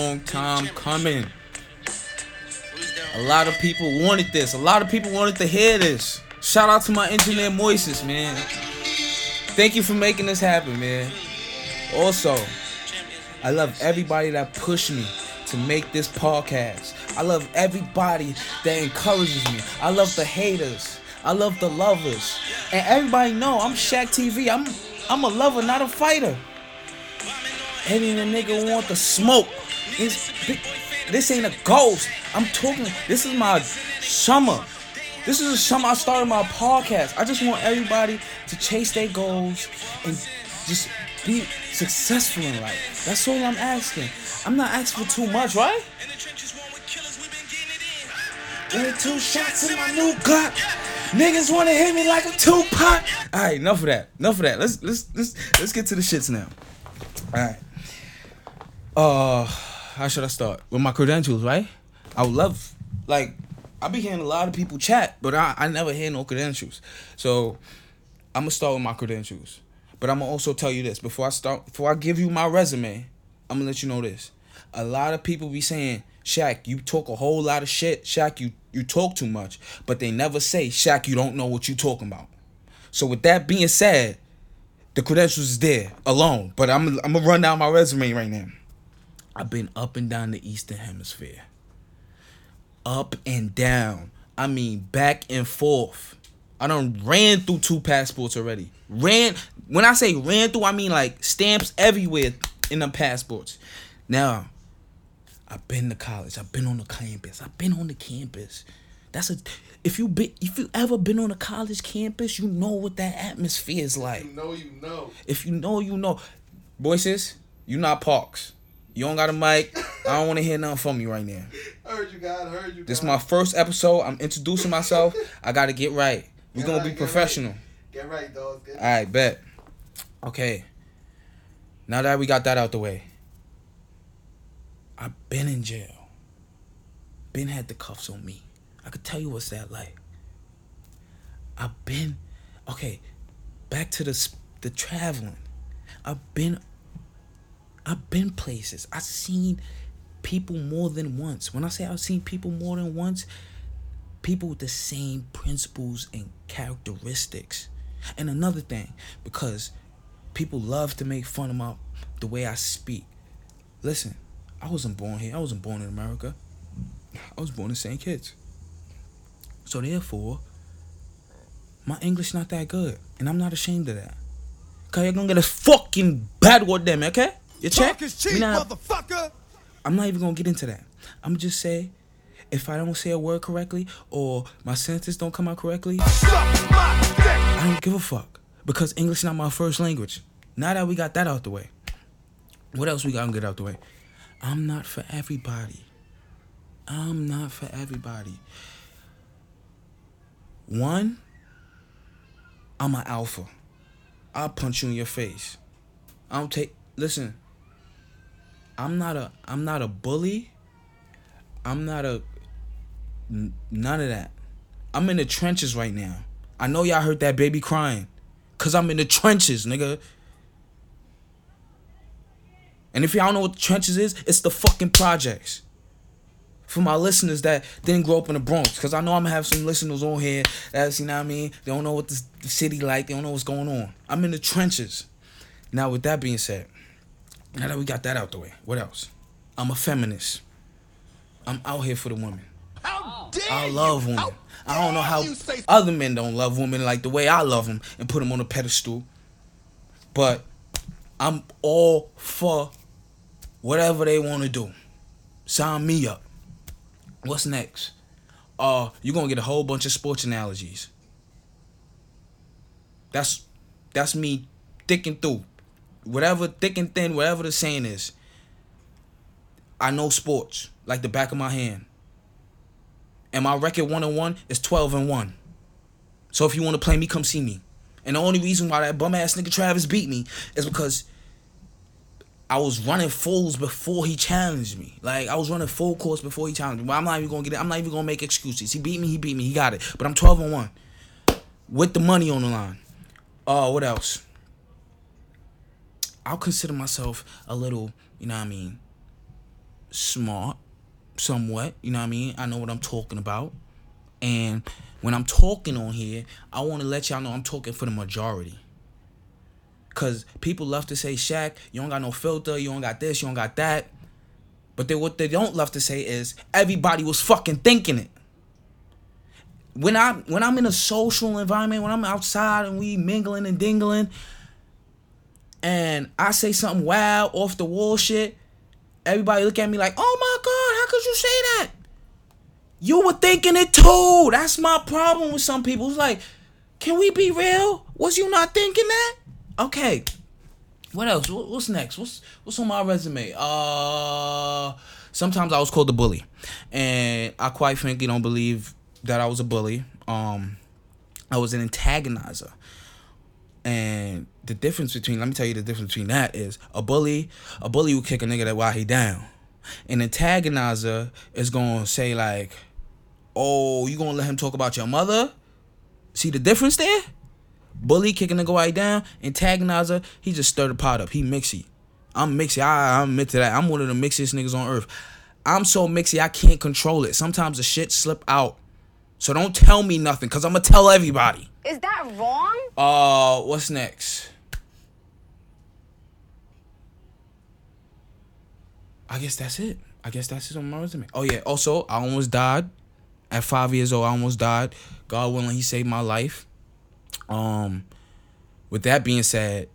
long time coming. A lot of people wanted this. A lot of people wanted to hear this. Shout out to my engineer Moises, man. Thank you for making this happen, man. Also, I love everybody that pushed me to make this podcast. I love everybody that encourages me. I love the haters. I love the lovers. And everybody know I'm Shaq TV. I'm I'm a lover, not a fighter. Any nigga want the smoke. This ain't a ghost. I'm talking. This is my summer. This is the summer I started my podcast. I just want everybody to chase their goals and just be successful in life. That's all I'm asking. I'm not asking for too much, right? Give two shots in my new Glock. Niggas wanna hit me like a Tupac. All right, enough of that. Enough of that. Let's let's let's let's get to the shits now. All right. Uh, how should I start with my credentials? Right. I would love like I be hearing a lot of people chat, but I I never hear no credentials. So I'm gonna start with my credentials. But I'm gonna also tell you this before I start. Before I give you my resume, I'm gonna let you know this. A lot of people be saying, Shaq, you talk a whole lot of shit. Shaq, you you talk too much. But they never say, Shaq, you don't know what you talking about. So with that being said, the credentials is there alone. But I'm I'm gonna run down my resume right now. I've been up and down the Eastern Hemisphere. Up and down. I mean back and forth. I done ran through two passports already. Ran when I say ran through, I mean like stamps everywhere in the passports. Now, I've been to college. I've been on the campus. I've been on the campus. That's a if you been if you ever been on a college campus, you know what that atmosphere is like. You know, you know. If you know, you know. Moises, you not Parks. You don't got a mic. I don't want to hear nothing from you right now. I Heard you, God. I Heard you. This is my first episode. I'm introducing myself. I got to get right. We're gonna right, be get professional. Get right, dog. Get All right, bet. Okay. Now that we got that out the way, I've been in jail. Been had the cuffs on me. I could tell you what's that like. I've been, okay. Back to the the traveling. I've been. I've been places. I've seen people more than once. When I say I've seen people more than once, people with the same principles and characteristics. And another thing, because people love to make fun of my the way I speak. Listen, I wasn't born here. I wasn't born in America. I was born in St. Kitts. So therefore, my English not that good, and I'm not ashamed of that. Cause you're gonna get a fucking bad word them, okay? You check? Talk is cheap, not- motherfucker. I'm not even gonna get into that. I'm just say if I don't say a word correctly or my sentences don't come out correctly, Suck my dick. I don't give a fuck because English is not my first language. Now that we got that out the way, what else we got to get out the way? I'm not for everybody. I'm not for everybody. One, I'm an alpha. I'll punch you in your face. I don't take. Listen. I'm not a. I'm not a bully. I'm not a. None of that. I'm in the trenches right now. I know y'all heard that baby crying. Cause I'm in the trenches, nigga. And if y'all don't know what the trenches is, it's the fucking projects. For my listeners that didn't grow up in the Bronx, because I know I'm gonna have some listeners on here that's, you know what I mean, they don't know what this, the city like, they don't know what's going on. I'm in the trenches. Now, with that being said, now that we got that out the way, what else? I'm a feminist. I'm out here for the woman. How dare I love women. I don't know how say other men don't love women like the way I love them and put them on a pedestal. But I'm all for whatever they want to do. Sign me up. What's next? Uh, you're gonna get a whole bunch of sports analogies. That's that's me thick and through. Whatever thick and thin, whatever the saying is. I know sports like the back of my hand. And my record one and one is twelve and one. So if you want to play me, come see me. And the only reason why that bum ass nigga Travis beat me is because I was running fulls before he challenged me. Like I was running full course before he challenged me. But I'm not even gonna get it. I'm not even gonna make excuses. He beat me. He beat me. He got it. But I'm twelve and one, with the money on the line. Oh, what else? I'll consider myself a little. You know what I mean? smart, somewhat. You know what I mean? I know what I'm talking about. And when I'm talking on here, I want to let y'all know I'm talking for the majority. Cause people love to say, Shaq, you don't got no filter, you don't got this, you don't got that. But they what they don't love to say is everybody was fucking thinking it. When I when I'm in a social environment, when I'm outside and we mingling and dingling, and I say something wild off the wall shit, everybody look at me like, oh my god, how could you say that? You were thinking it too. That's my problem with some people. It's like, can we be real? Was you not thinking that? Okay. What else? What's next? What's what's on my resume? Uh sometimes I was called a bully. And I quite frankly don't believe that I was a bully. Um I was an antagonizer. And the difference between let me tell you the difference between that is a bully, a bully will kick a nigga that while he down. An antagonizer is gonna say like, Oh, you gonna let him talk about your mother? See the difference there? Bully kicking the guy down, antagonizer, he just stirred the pot up. He mixy. I'm mixy. I, I'm admit to that. I'm one of the mixiest niggas on earth. I'm so mixy I can't control it. Sometimes the shit slip out. So don't tell me nothing, cause I'm gonna tell everybody. Is that wrong? Uh, what's next? I guess that's it. I guess that's it on my resume. Oh yeah. Also, I almost died at five years old. I almost died. God willing, He saved my life. Um, with that being said,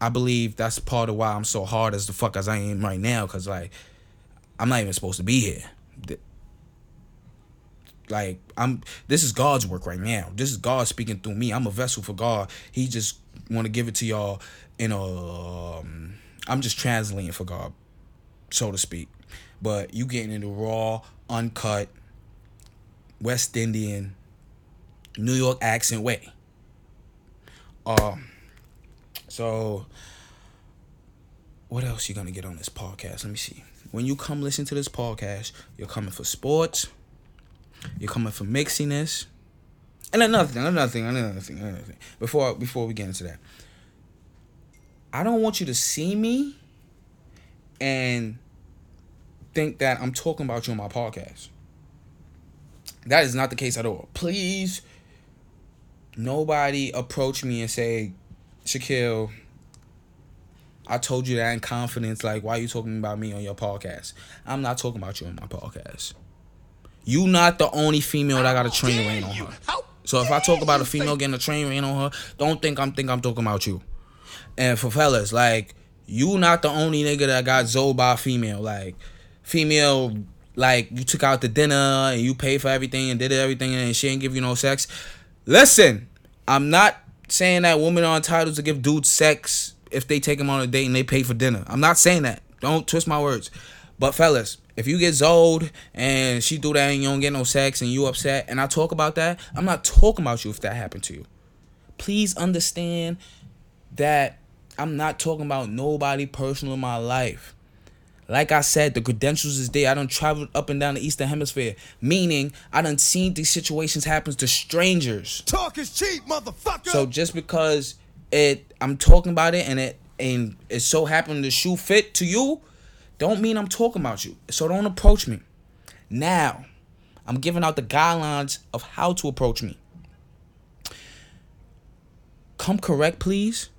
I believe that's part of why I'm so hard as the fuck as I am right now. Cause like, I'm not even supposed to be here. Like I'm. This is God's work right now. This is God speaking through me. I'm a vessel for God. He just want to give it to y'all in a. Um, I'm just translating for God, so to speak. But you getting into raw, uncut, West Indian, New York accent way. Um. So, what else you gonna get on this podcast? Let me see. When you come listen to this podcast, you're coming for sports. You're coming for mixiness. And another thing, another thing, another thing, another thing. Before before we get into that, I don't want you to see me and think that I'm talking about you on my podcast. That is not the case at all. Please, nobody approach me and say, Shaquille, I told you that in confidence. Like, why are you talking about me on your podcast? I'm not talking about you on my podcast. You not the only female that got a train rain on her. So if I talk about a female getting a train rain on her, don't think I'm think I'm talking about you. And for fellas, like you not the only nigga that got zoed by a female. Like female, like you took out the dinner and you paid for everything and did everything and she ain't give you no sex. Listen, I'm not saying that women are entitled to give dudes sex if they take them on a date and they pay for dinner. I'm not saying that. Don't twist my words. But fellas, if you get zoed and she do that and you don't get no sex and you upset and I talk about that, I'm not talking about you if that happened to you. Please understand that I'm not talking about nobody personal in my life. Like I said, the credentials is there. I done traveled up and down the Eastern Hemisphere. Meaning, I done seen these situations happen to strangers. Talk is cheap, motherfucker. So just because it I'm talking about it and it and it so happened the shoe fit to you, don't mean I'm talking about you. So don't approach me. Now, I'm giving out the guidelines of how to approach me. Come correct, please.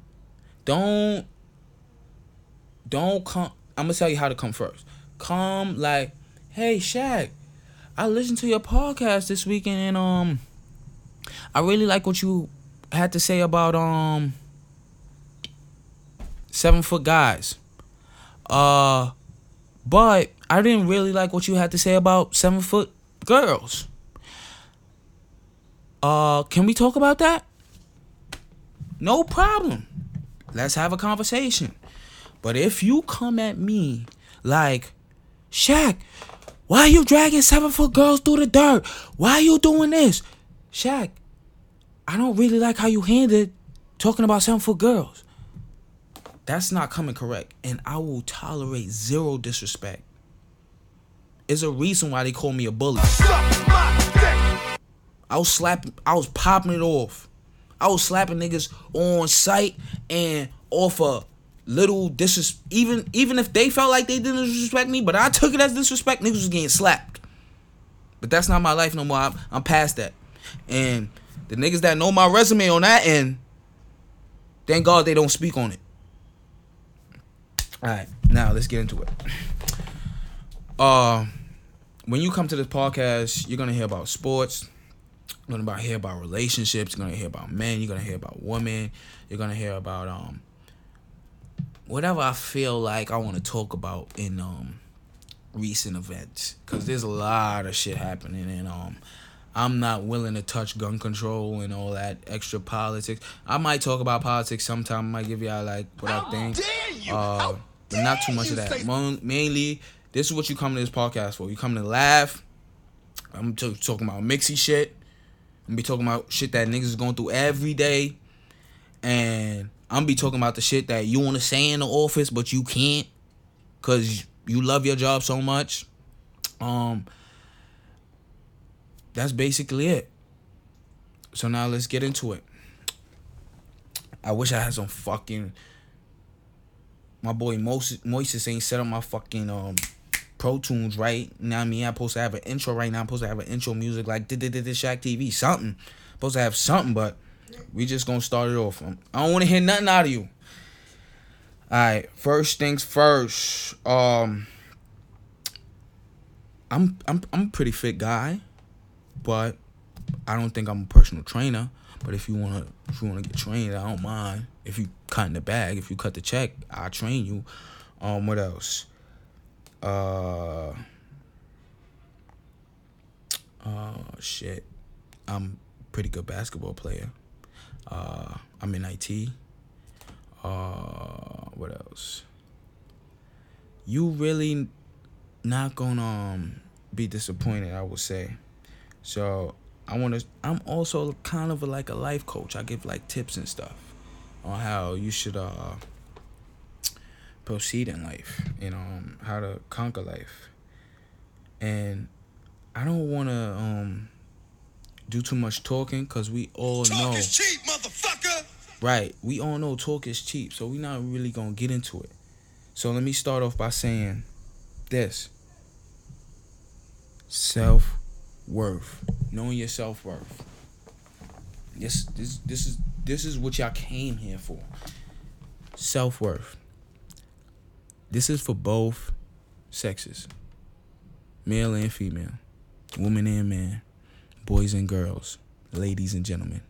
Don't don't come I'm gonna tell you how to come first. Come like, hey Shaq, I listened to your podcast this weekend and um I really like what you had to say about um seven foot guys. Uh but I didn't really like what you had to say about seven foot girls. Uh can we talk about that? No problem. Let's have a conversation. But if you come at me like, Shaq, why are you dragging seven foot girls through the dirt? Why are you doing this? Shaq, I don't really like how you handled talking about seven foot girls. That's not coming correct. And I will tolerate zero disrespect. There's a reason why they call me a bully. I was slapping, I was popping it off. I was slapping niggas on sight and off of little disres even even if they felt like they didn't disrespect me, but I took it as disrespect, niggas was getting slapped. But that's not my life no more. I'm, I'm past that. And the niggas that know my resume on that end, thank God they don't speak on it. All right, now let's get into it. Uh, when you come to this podcast, you're gonna hear about sports. You're gonna hear about relationships. You're gonna hear about men. You're gonna hear about women. You're gonna hear about um whatever I feel like I want to talk about in um recent events because there's a lot of shit happening and um I'm not willing to touch gun control and all that extra politics. I might talk about politics sometime. I might give y'all like what I think. Uh, but not too much of that. Mon- mainly, this is what you come to this podcast for. You come to laugh. I'm t- talking about mixy shit. I'm be talking about shit that niggas is going through every day, and I'm be talking about the shit that you want to say in the office but you can't, cause you love your job so much. Um, that's basically it. So now let's get into it. I wish I had some fucking. My boy Moises, ain't set up my fucking um Pro Tools right. You Now I mean I'm supposed to have an intro right now. I'm supposed to have an intro music like did did did Shaq TV something. Supposed to have something, but we just gonna start it off. Um, I don't want to hear nothing out of you. All right, first things first. Um, I'm I'm I'm a pretty fit guy, but I don't think I'm a personal trainer. But if you wanna if you wanna get trained, I don't mind. If you cut in the bag, if you cut the check, I'll train you. Um, what else? Uh, uh, shit. I'm pretty good basketball player. Uh, I'm in IT. Uh, what else? You really not gonna um, be disappointed, I would say. So I want to. I'm also kind of like a life coach. I give like tips and stuff on how you should uh proceed in life. You know um, how to conquer life. And I don't want to um do too much talking because we all Talk know. is cheap, motherfucker. Right. We all know talk is cheap, so we're not really gonna get into it. So let me start off by saying this. Self worth. Knowing your self worth. This this this is this is what y'all came here for. Self worth. This is for both sexes. Male and female. Woman and man. Boys and girls. Ladies and gentlemen.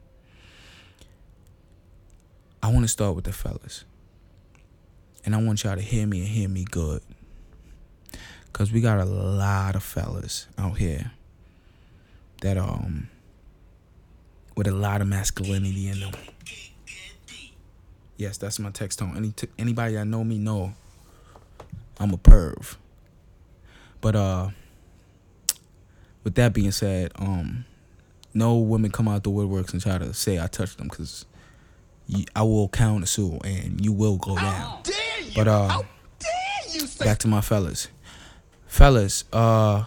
I want to start with the fellas. And I want y'all to hear me and hear me good. Cause we got a lot of fellas out here that um with a lot of masculinity in them. Yes, that's my text tone. Any t- anybody that know me know I'm a perv. But uh with that being said, um no women come out the woodworks and try to say I touched them cuz I will counter sue and you will go down. Dare you? But uh How dare you say back to my fellas. Fellas, uh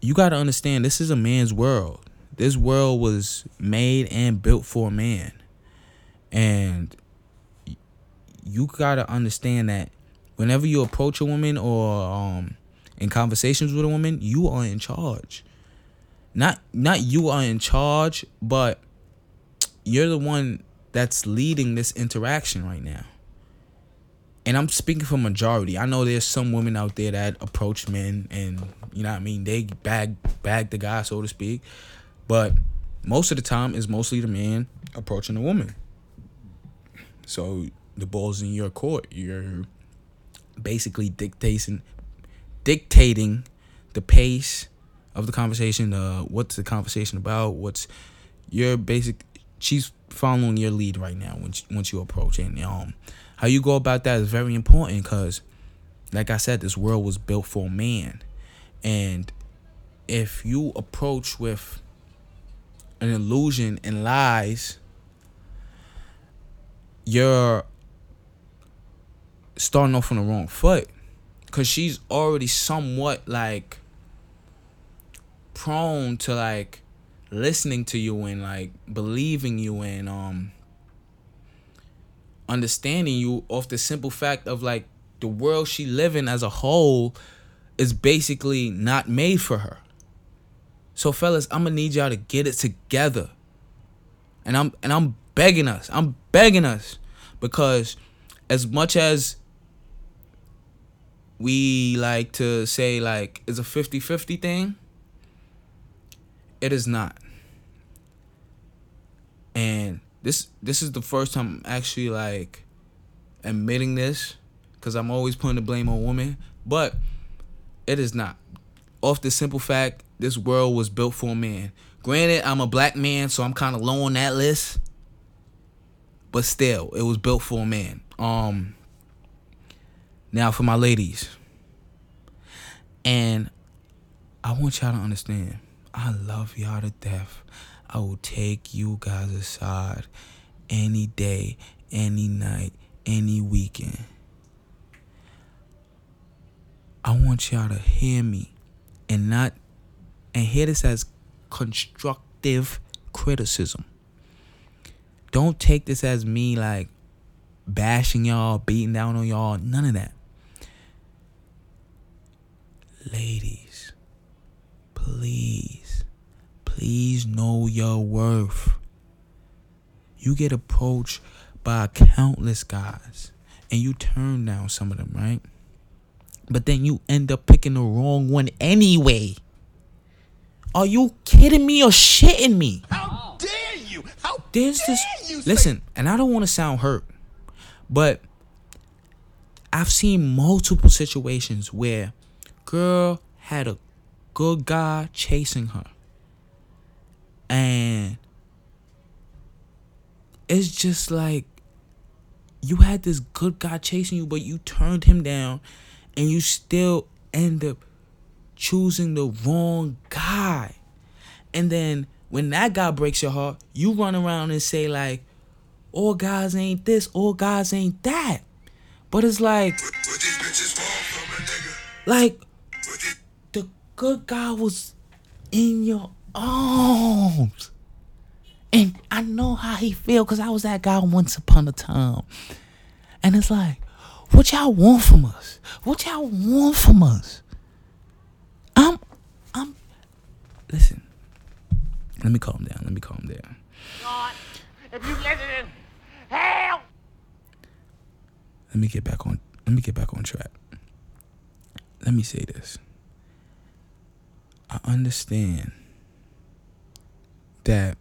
you got to understand this is a man's world. This world was made and built for a man. And you got to understand that whenever you approach a woman or um in conversations with a woman, you are in charge. Not not you are in charge, but you're the one that's leading this interaction right now and I'm speaking for majority. I know there's some women out there that approach men and you know what I mean, they bag bag the guy so to speak. But most of the time it's mostly the man approaching the woman. So the ball's in your court. You're basically dictating dictating the pace of the conversation, uh what's the conversation about, what's your basic she's following your lead right now once once you approach and um how you go about that is very important because like i said this world was built for man and if you approach with an illusion and lies you're starting off on the wrong foot because she's already somewhat like prone to like listening to you and like believing you and um understanding you off the simple fact of like the world she live in as a whole is basically not made for her. So fellas, I'm gonna need y'all to get it together. And I'm and I'm begging us. I'm begging us because as much as we like to say like it's a 50-50 thing, it is not. And this this is the first time I'm actually like admitting this because I'm always putting the blame on women, but it is not. Off the simple fact, this world was built for a man. Granted, I'm a black man, so I'm kind of low on that list, but still, it was built for a man. Um. Now for my ladies, and I want y'all to understand, I love y'all to death. I will take you guys aside any day, any night, any weekend. I want y'all to hear me and not and hear this as constructive criticism. Don't take this as me like bashing y'all, beating down on y'all, none of that. Ladies, please, please know your worth. You get approached by countless guys and you turn down some of them, right? But then you end up picking the wrong one anyway. Are you kidding me or shitting me? How dare you? How There's dare this. you say- Listen, and I don't want to sound hurt, but I've seen multiple situations where girl had a good guy chasing her, and it's just like you had this good guy chasing you, but you turned him down, and you still end up choosing the wrong guy. And then when that guy breaks your heart, you run around and say like, all guys ain't this, all guys ain't that. But it's like, What these bitches want from a nigga? like the good guy was in your arms. And I know how he feel because I was that guy once upon a time. And it's like, what y'all want from us? What y'all want from us? I'm, I'm, listen. Let me calm down. Let me calm down. God, if you listen, hell! Let me get back on. Let me get back on track. Let me say this. I understand that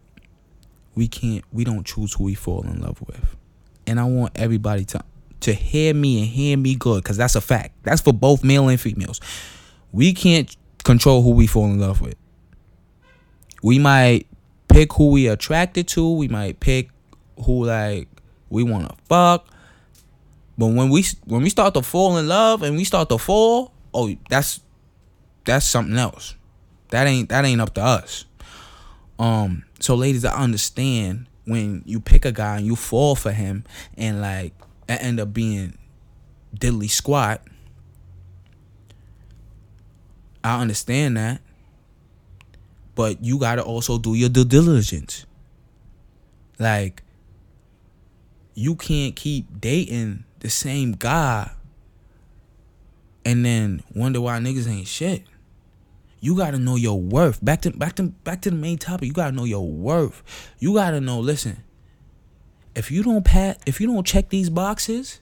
we can't. We don't choose who we fall in love with, and I want everybody to to hear me and hear me good, because that's a fact. That's for both male and females. We can't control who we fall in love with. We might pick who we attracted to. We might pick who like we want to fuck. But when we when we start to fall in love and we start to fall, oh, that's that's something else. That ain't that ain't up to us. Um, so ladies, I understand when you pick a guy and you fall for him and like it end up being diddly squat. I understand that. But you gotta also do your due diligence. Like you can't keep dating the same guy and then wonder why niggas ain't shit. You gotta know your worth. Back to back to back to the main topic. You gotta know your worth. You gotta know. Listen, if you don't pat, if you don't check these boxes,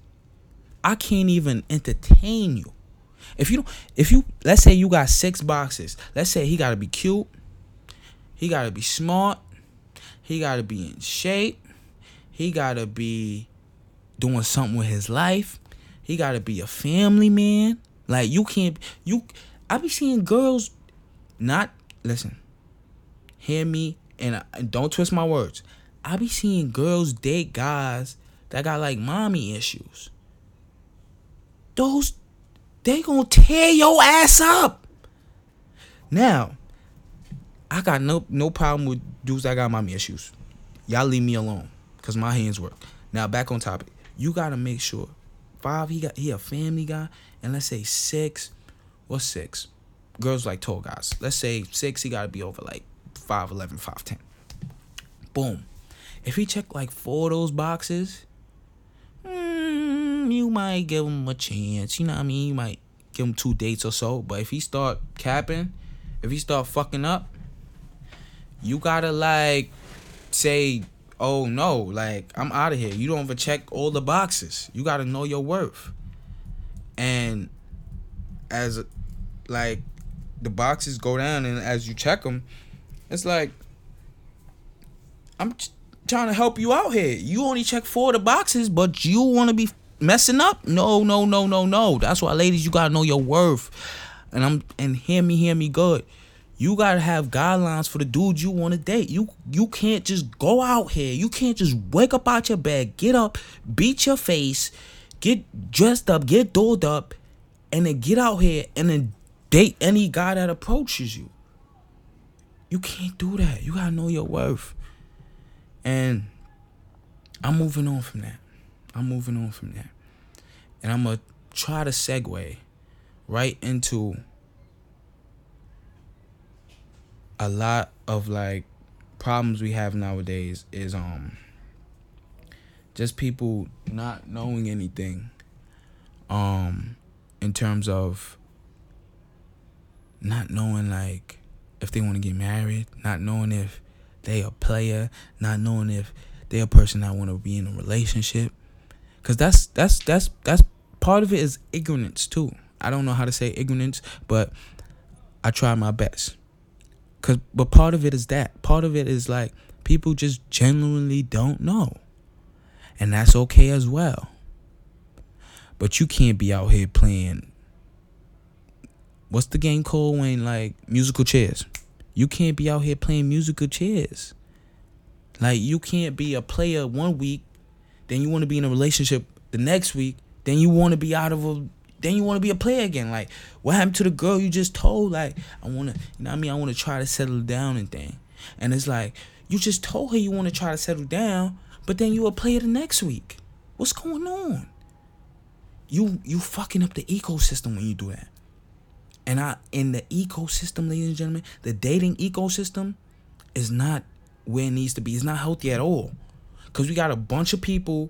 I can't even entertain you. If you don't, if you let's say you got six boxes. Let's say he gotta be cute. He gotta be smart. He gotta be in shape. He gotta be doing something with his life. He gotta be a family man. Like you can't you I be seeing girls not listen. Hear me and, and don't twist my words. I be seeing girls date guys that got like mommy issues. Those they gonna tear your ass up. Now, I got no no problem with dudes that got mommy issues. Y'all leave me alone, cause my hands work. Now back on topic. You gotta make sure five he got he a family guy, and let's say six, what's six? Girls like tall guys. Let's say six, he gotta be over like 5'11", 5'10". Boom. If he checked like four of those boxes, mean, you might give him a chance. You know what I mean? You might give him two dates or so. But if he start capping, if he start fucking up, you gotta like say, oh no, like I'm out of here. You don't even check all the boxes. You gotta know your worth. And as like the boxes go down and as you check them, it's like I'm trying to help you out here. You only check four of the boxes, but you want to be messing up? No, no, no, no, no. That's why, ladies, you gotta know your worth. And I'm and hear me, hear me good. You gotta have guidelines for the dude you want to date. You you can't just go out here. You can't just wake up out your bed, get up, beat your face, get dressed up, get dolled up, and then get out here and then date any guy that approaches you. You can't do that. You gotta know your worth. And I'm moving on from that. I'm moving on from that. And I'm gonna try to segue right into a lot of like problems we have nowadays is um just people not knowing anything um in terms of not knowing like if they want to get married, not knowing if they a player, not knowing if they're a person that want to be in a relationship. Cause that's that's that's that's part of it is ignorance too. I don't know how to say ignorance, but I try my best. Cause but part of it is that. Part of it is like people just genuinely don't know. And that's okay as well. But you can't be out here playing what's the game called when like musical chairs? You can't be out here playing musical chairs. Like you can't be a player one week, then you want to be in a relationship the next week, then you want to be out of a then you want to be a player again. Like what happened to the girl you just told? Like I want to, you know what I mean? I want to try to settle down and thing. And it's like you just told her you want to try to settle down, but then you a player the next week. What's going on? You you fucking up the ecosystem when you do that. And I in the ecosystem, ladies and gentlemen, the dating ecosystem is not where it needs to be. It's not healthy at all. Cause we got a bunch of people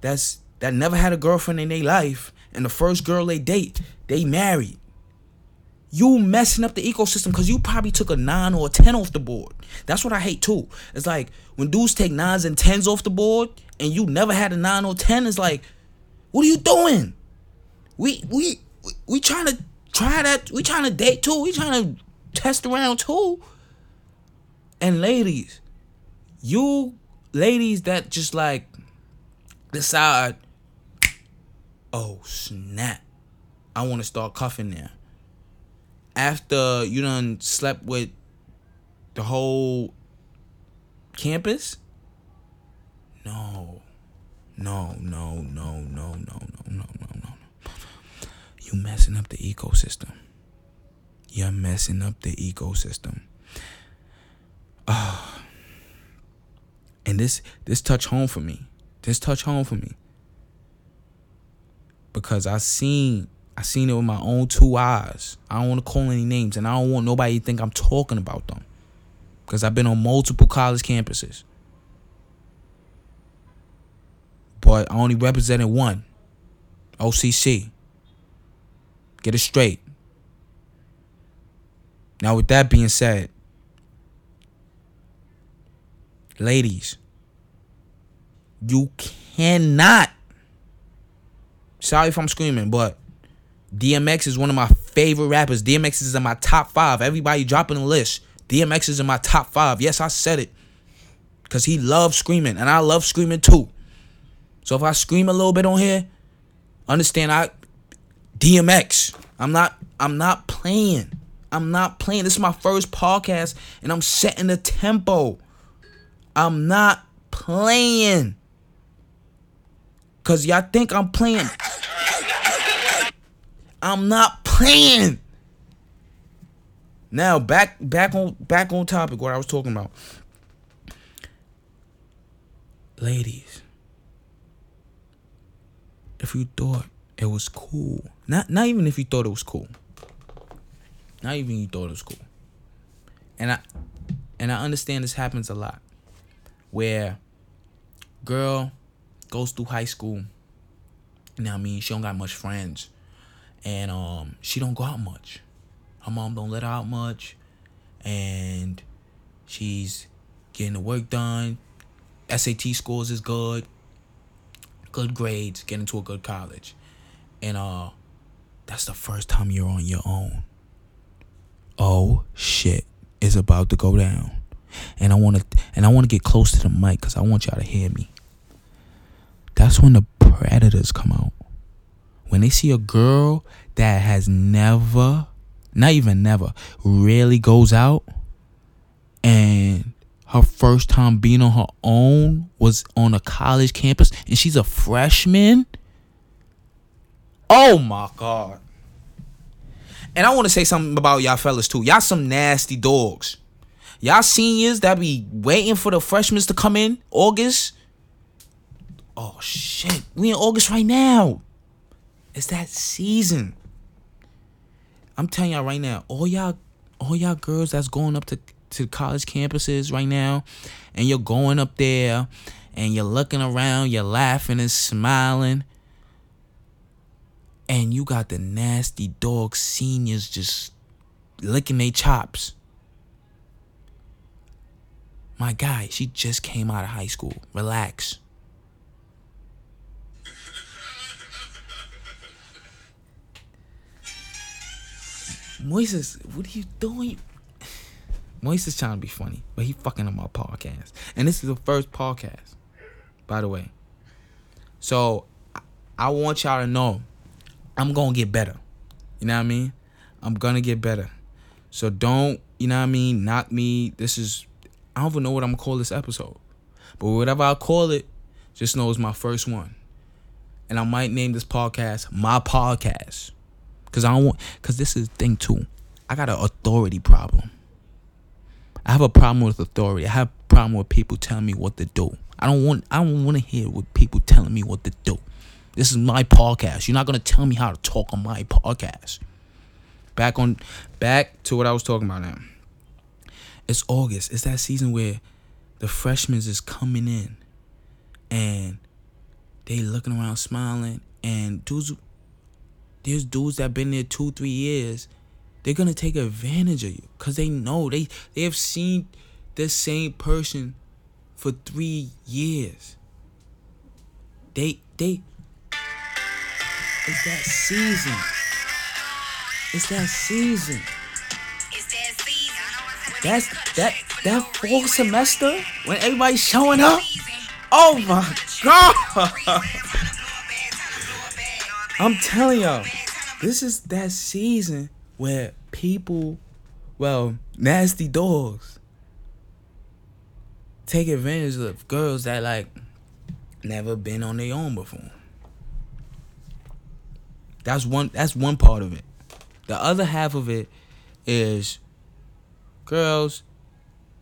that's that never had a girlfriend in their life, and the first girl they date, they married. You messing up the ecosystem because you probably took a nine or a ten off the board. That's what I hate too. It's like when dudes take nines and tens off the board, and you never had a nine or ten. It's like, what are you doing? We we we trying to Try that. We trying to date too. We trying to test around too. And ladies, you ladies that just like decide, oh snap, I want to start cuffing there. After you done slept with the whole campus? No. No, no, no, no, no, no, no, no. You messing up the ecosystem. You're messing up the ecosystem. Ah. and this this touch home for me. This touch home for me. Because I seen I seen it with my own two eyes. I don't want to call any names and I don't want nobody to think I'm talking about them. Because I've been on multiple college campuses. But I only represented one. OCC. Get it straight. Now, with that being said, ladies, you cannot. Sorry if I'm screaming, but DMX is one of my favorite rappers. DMX is in my top five. Everybody dropping the list. DMX is in my top five. Yes, I said it. Because he loves screaming, and I love screaming too. So if I scream a little bit on here, understand I DMX. I'm not I'm not playing. I'm not playing. This is my first podcast and I'm setting the tempo. I'm not playing. Cause y'all think I'm playing. I'm not playing. Now back back on back on topic what I was talking about. Ladies, if you thought it was cool, not not even if you thought it was cool. Not even you thought it was cool. And I and I understand this happens a lot. Where girl goes through high school You know what I mean? She don't got much friends. And um she don't go out much. Her mom don't let her out much. And she's getting the work done. SAT scores is good. Good grades, getting to a good college. And uh that's the first time you're on your own. Oh shit is about to go down. And I want to and I want to get close to the mic cuz I want y'all to hear me. That's when the predators come out. When they see a girl that has never, not even never, really goes out and her first time being on her own was on a college campus and she's a freshman. Oh my god. And I want to say something about y'all fellas too. Y'all some nasty dogs. Y'all seniors that be waiting for the freshmen to come in August. Oh shit. We in August right now. It's that season. I'm telling y'all right now, all y'all all y'all girls that's going up to to college campuses right now and you're going up there and you're looking around, you're laughing and smiling. And you got the nasty dog seniors just licking their chops. My guy, she just came out of high school. Relax. Moises, what are you doing? Moises trying to be funny, but he fucking on my podcast. And this is the first podcast, by the way. So I- want y'all to know I'm gonna get better. You know what I mean? I'm gonna get better. So don't, you know what I mean, knock me. This is I don't even know what I'm gonna call this episode. But whatever I call it, just know it's my first one. And I might name this podcast my podcast. Cause I don't want cause this is thing too. I got an authority problem. I have a problem with authority. I have a problem with people telling me what to do. I don't want I don't want to hear what people telling me what to do. This is my podcast. You're not gonna tell me how to talk on my podcast. Back on back to what I was talking about now. It's August. It's that season where the freshmen is coming in and they looking around smiling and dudes there's dudes that been there two, three years, they're gonna take advantage of you. Cause they know they they have seen the same person for three years. They they it's that season. It's that season. That's that that fall semester when everybody's showing up. Oh my god! I'm telling y'all, this is that season where people, well, nasty dogs, take advantage of girls that like never been on their own before. That's one. That's one part of it. The other half of it is girls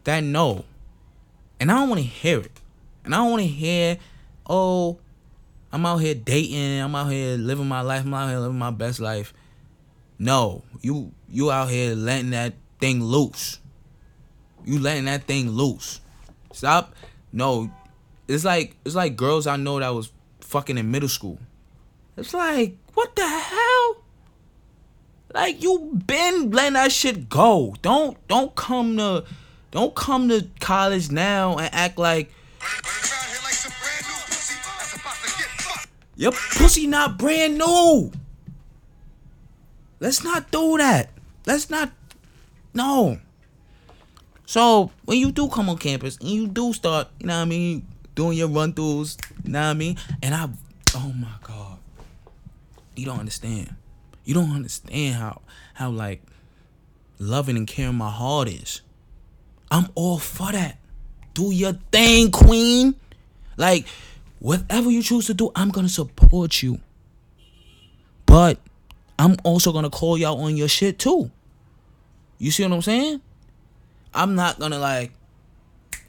that know, and I don't want to hear it, and I don't want to hear, oh, I'm out here dating, I'm out here living my life, I'm out here living my best life. No, you you out here letting that thing loose. You letting that thing loose. Stop. No, it's like it's like girls I know that was fucking in middle school. It's like what the hell? Like you been letting that shit go. Don't don't come to don't come to college now and act like your pussy not brand new. Let's not do that. Let's not. No. So when you do come on campus and you do start, you know what I mean, doing your run throughs, you know what I mean, and I, oh my god, you don't understand. You don't understand how how like loving and caring my heart is. I'm all for that. Do your thing, queen. Like whatever you choose to do, I'm gonna support you. But I'm also gonna call y'all on your shit too. You see what I'm saying? I'm not gonna like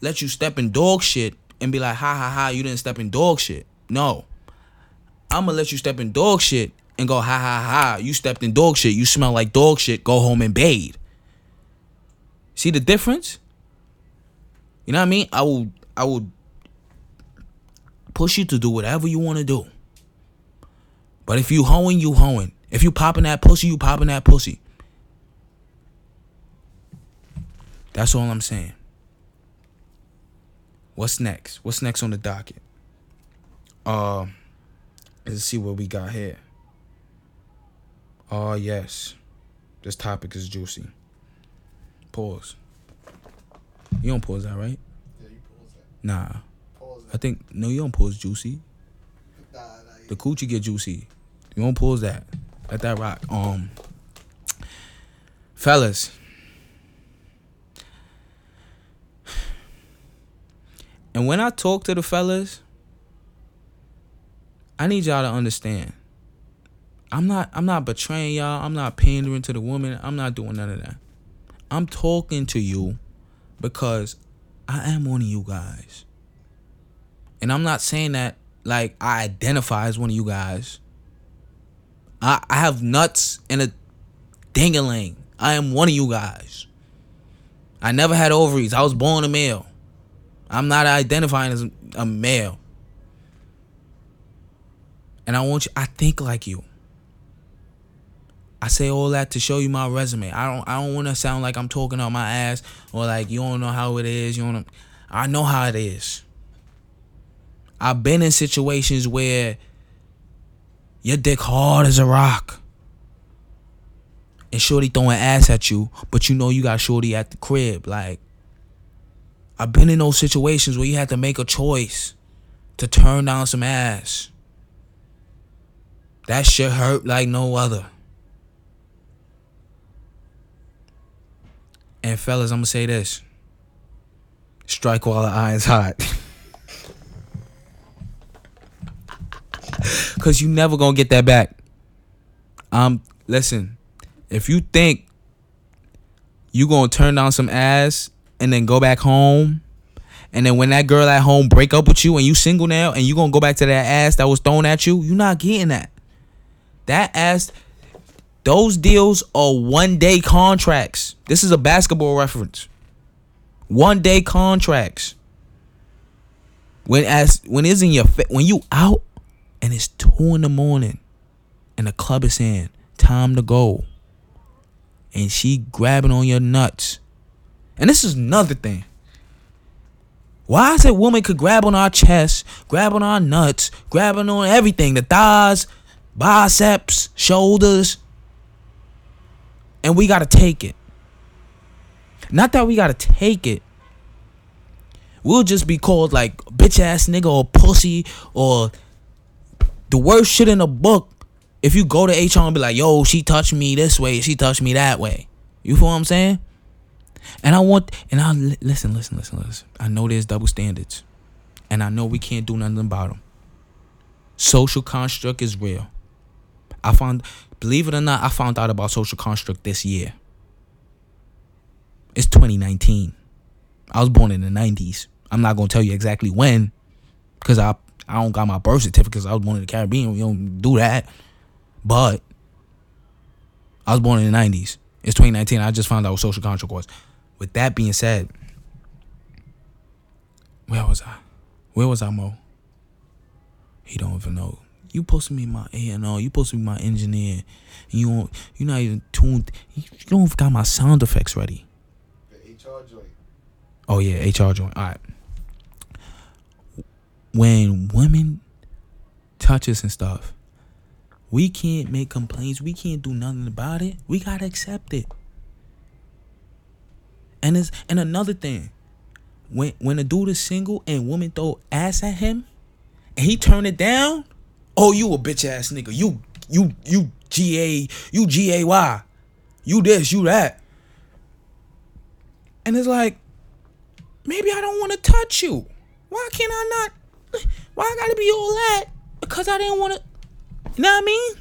let you step in dog shit and be like, ha ha ha, you didn't step in dog shit. No. I'm gonna let you step in dog shit and go, ha ha ha, you stepped in dog shit, you smell like dog shit, go home and bathe. See the difference? You know what I mean? I will I will push you to do whatever you want to do. But if you hoeing, you hoeing. If you popping that pussy, you popping that pussy. That's all I'm saying. What's next? What's next on the docket? Uh, let's see what we got here. Oh yes, this topic is juicy. Pause. You don't pause that, right? Yeah, you pause that. Nah, Pause I think no, you don't pause juicy. Nah, nah, The coochie get juicy. You don't pause that. Let that rock. Um, fellas. And when I talk to the fellas, I need y'all to understand. I'm not I'm not betraying y'all. I'm not pandering to the woman. I'm not doing none of that. I'm talking to you because I am one of you guys. And I'm not saying that like I identify as one of you guys. I I have nuts and a dingaling. I am one of you guys. I never had ovaries. I was born a male. I'm not identifying as a male. And I want you I think like you. I say all that to show you my resume. I don't I don't want to sound like I'm talking on my ass or like you don't know how it is. You don't I know how it is. I've been in situations where your dick hard as a rock. And Shorty throwing ass at you, but you know you got Shorty at the crib. Like, I've been in those situations where you had to make a choice to turn down some ass. That shit hurt like no other. And fellas, I'm gonna say this. Strike while the iron's hot. Cause you never gonna get that back. Um, listen, if you think you gonna turn down some ass and then go back home, and then when that girl at home break up with you and you single now and you gonna go back to that ass that was thrown at you, you're not getting that. That ass, those deals are one day contracts. This is a basketball reference. One day contracts. When as when it's in your fa- when you out and it's two in the morning and the club is saying time to go and she grabbing on your nuts and this is another thing why is it woman could grab on our chest grab on our nuts grabbing on everything the thighs biceps shoulders and we gotta take it not that we gotta take it we'll just be called like bitch ass nigga or pussy or the worst shit in the book if you go to HR and be like, yo, she touched me this way, she touched me that way. You feel what I'm saying? And I want, and I listen, listen, listen, listen. I know there's double standards, and I know we can't do nothing about them. Social construct is real. I found, believe it or not, I found out about social construct this year. It's 2019. I was born in the 90s. I'm not gonna tell you exactly when, because I I don't got my birth certificate because I was born in the Caribbean. We don't do that. But I was born in the 90s. It's 2019. I just found out what social contract was. With that being said, where was I? Where was I, Mo? He don't even know. You supposed to be my A and O. You supposed to be my engineer. You don't. You not even tuned. You don't got my sound effects ready. The HR joint. Oh yeah, HR joint. All right. When women touch us and stuff, we can't make complaints. We can't do nothing about it. We gotta accept it. And it's and another thing, when when a dude is single and women throw ass at him, and he turn it down, oh you a bitch ass nigga. You you you G A you G A Y, you this you that. And it's like, maybe I don't want to touch you. Why can't I not? Why I gotta be all that? Because I didn't want to. You know what I mean?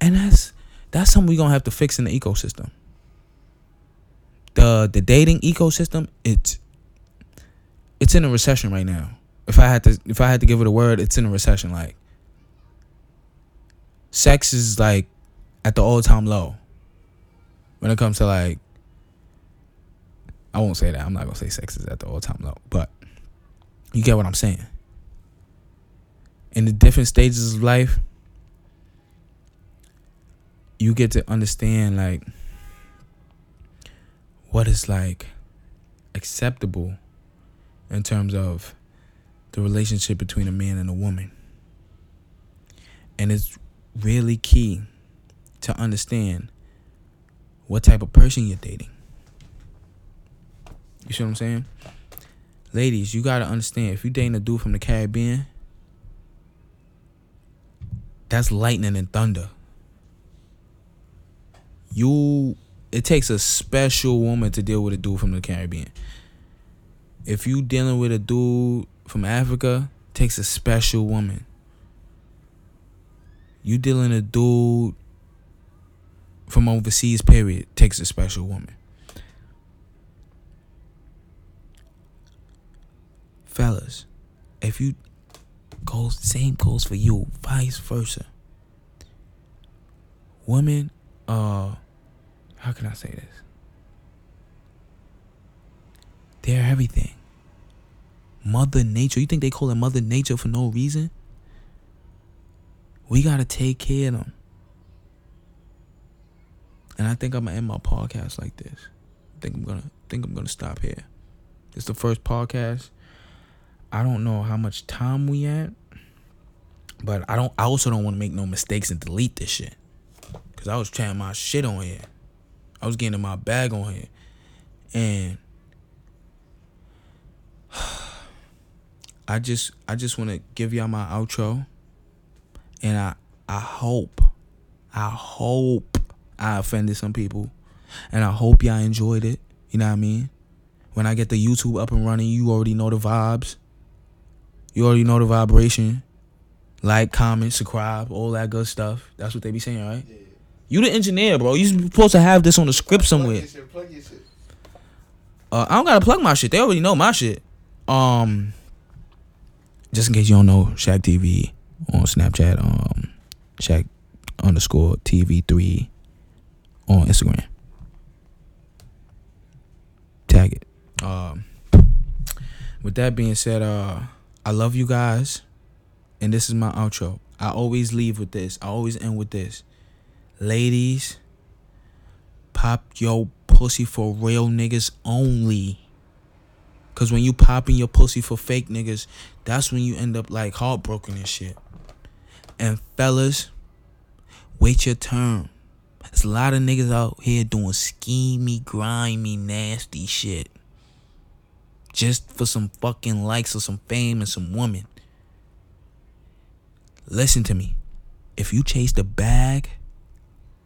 And that's that's something we're gonna have to fix in the ecosystem. The the dating ecosystem, it's it's in a recession right now. If I had to if I had to give it a word, it's in a recession. Like sex is like at the all time low. When it comes to like I won't say that. I'm not gonna say sex is at the all time low, but you get what I'm saying. in the different stages of life, you get to understand like what is like acceptable in terms of the relationship between a man and a woman. And it's really key to understand what type of person you're dating. You see what I'm saying? Ladies, you gotta understand if you're dating a dude from the Caribbean, that's lightning and thunder. You it takes a special woman to deal with a dude from the Caribbean. If you dealing with a dude from Africa, takes a special woman. You dealing a dude from overseas, period, takes a special woman. Fellas, if you goes same goes for you, vice versa. Women, uh how can I say this? They're everything. Mother Nature. You think they call it Mother Nature for no reason? We gotta take care of them. And I think I'm gonna end my podcast like this. I think I'm gonna think I'm gonna stop here. It's the first podcast. I don't know how much time we at, but I don't. I also don't want to make no mistakes and delete this shit, cause I was trying my shit on here. I was getting in my bag on here, and I just I just want to give y'all my outro, and I I hope I hope I offended some people, and I hope y'all enjoyed it. You know what I mean? When I get the YouTube up and running, you already know the vibes. You already know the vibration. Like, comment, subscribe, all that good stuff. That's what they be saying, right? Yeah. You the engineer, bro. You supposed to have this on the script Plug somewhere. your shit. Plug your shit. Uh, I don't gotta plug my shit. They already know my shit. Um, just in case you don't know, Shaq TV on Snapchat. Um, Shaq underscore TV three on Instagram. Tag it. Um, with that being said, uh, I love you guys, and this is my outro. I always leave with this. I always end with this. Ladies, pop your pussy for real niggas only. Cause when you popping your pussy for fake niggas, that's when you end up like heartbroken and shit. And fellas, wait your turn. There's a lot of niggas out here doing schemy, grimy, nasty shit. Just for some fucking likes or some fame and some woman. Listen to me. If you chase the bag,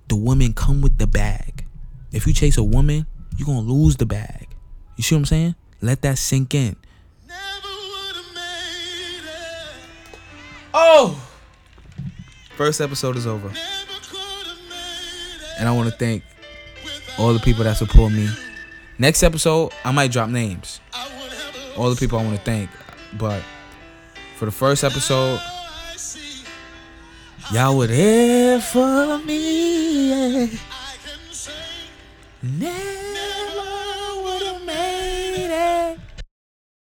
the women come with the bag. If you chase a woman, you're gonna lose the bag. You see what I'm saying? Let that sink in. Oh! First episode is over. And I wanna thank all the people that support me. Next episode, I might drop names. All the people I wanna thank. But for the first episode, y'all were there for me. Yeah.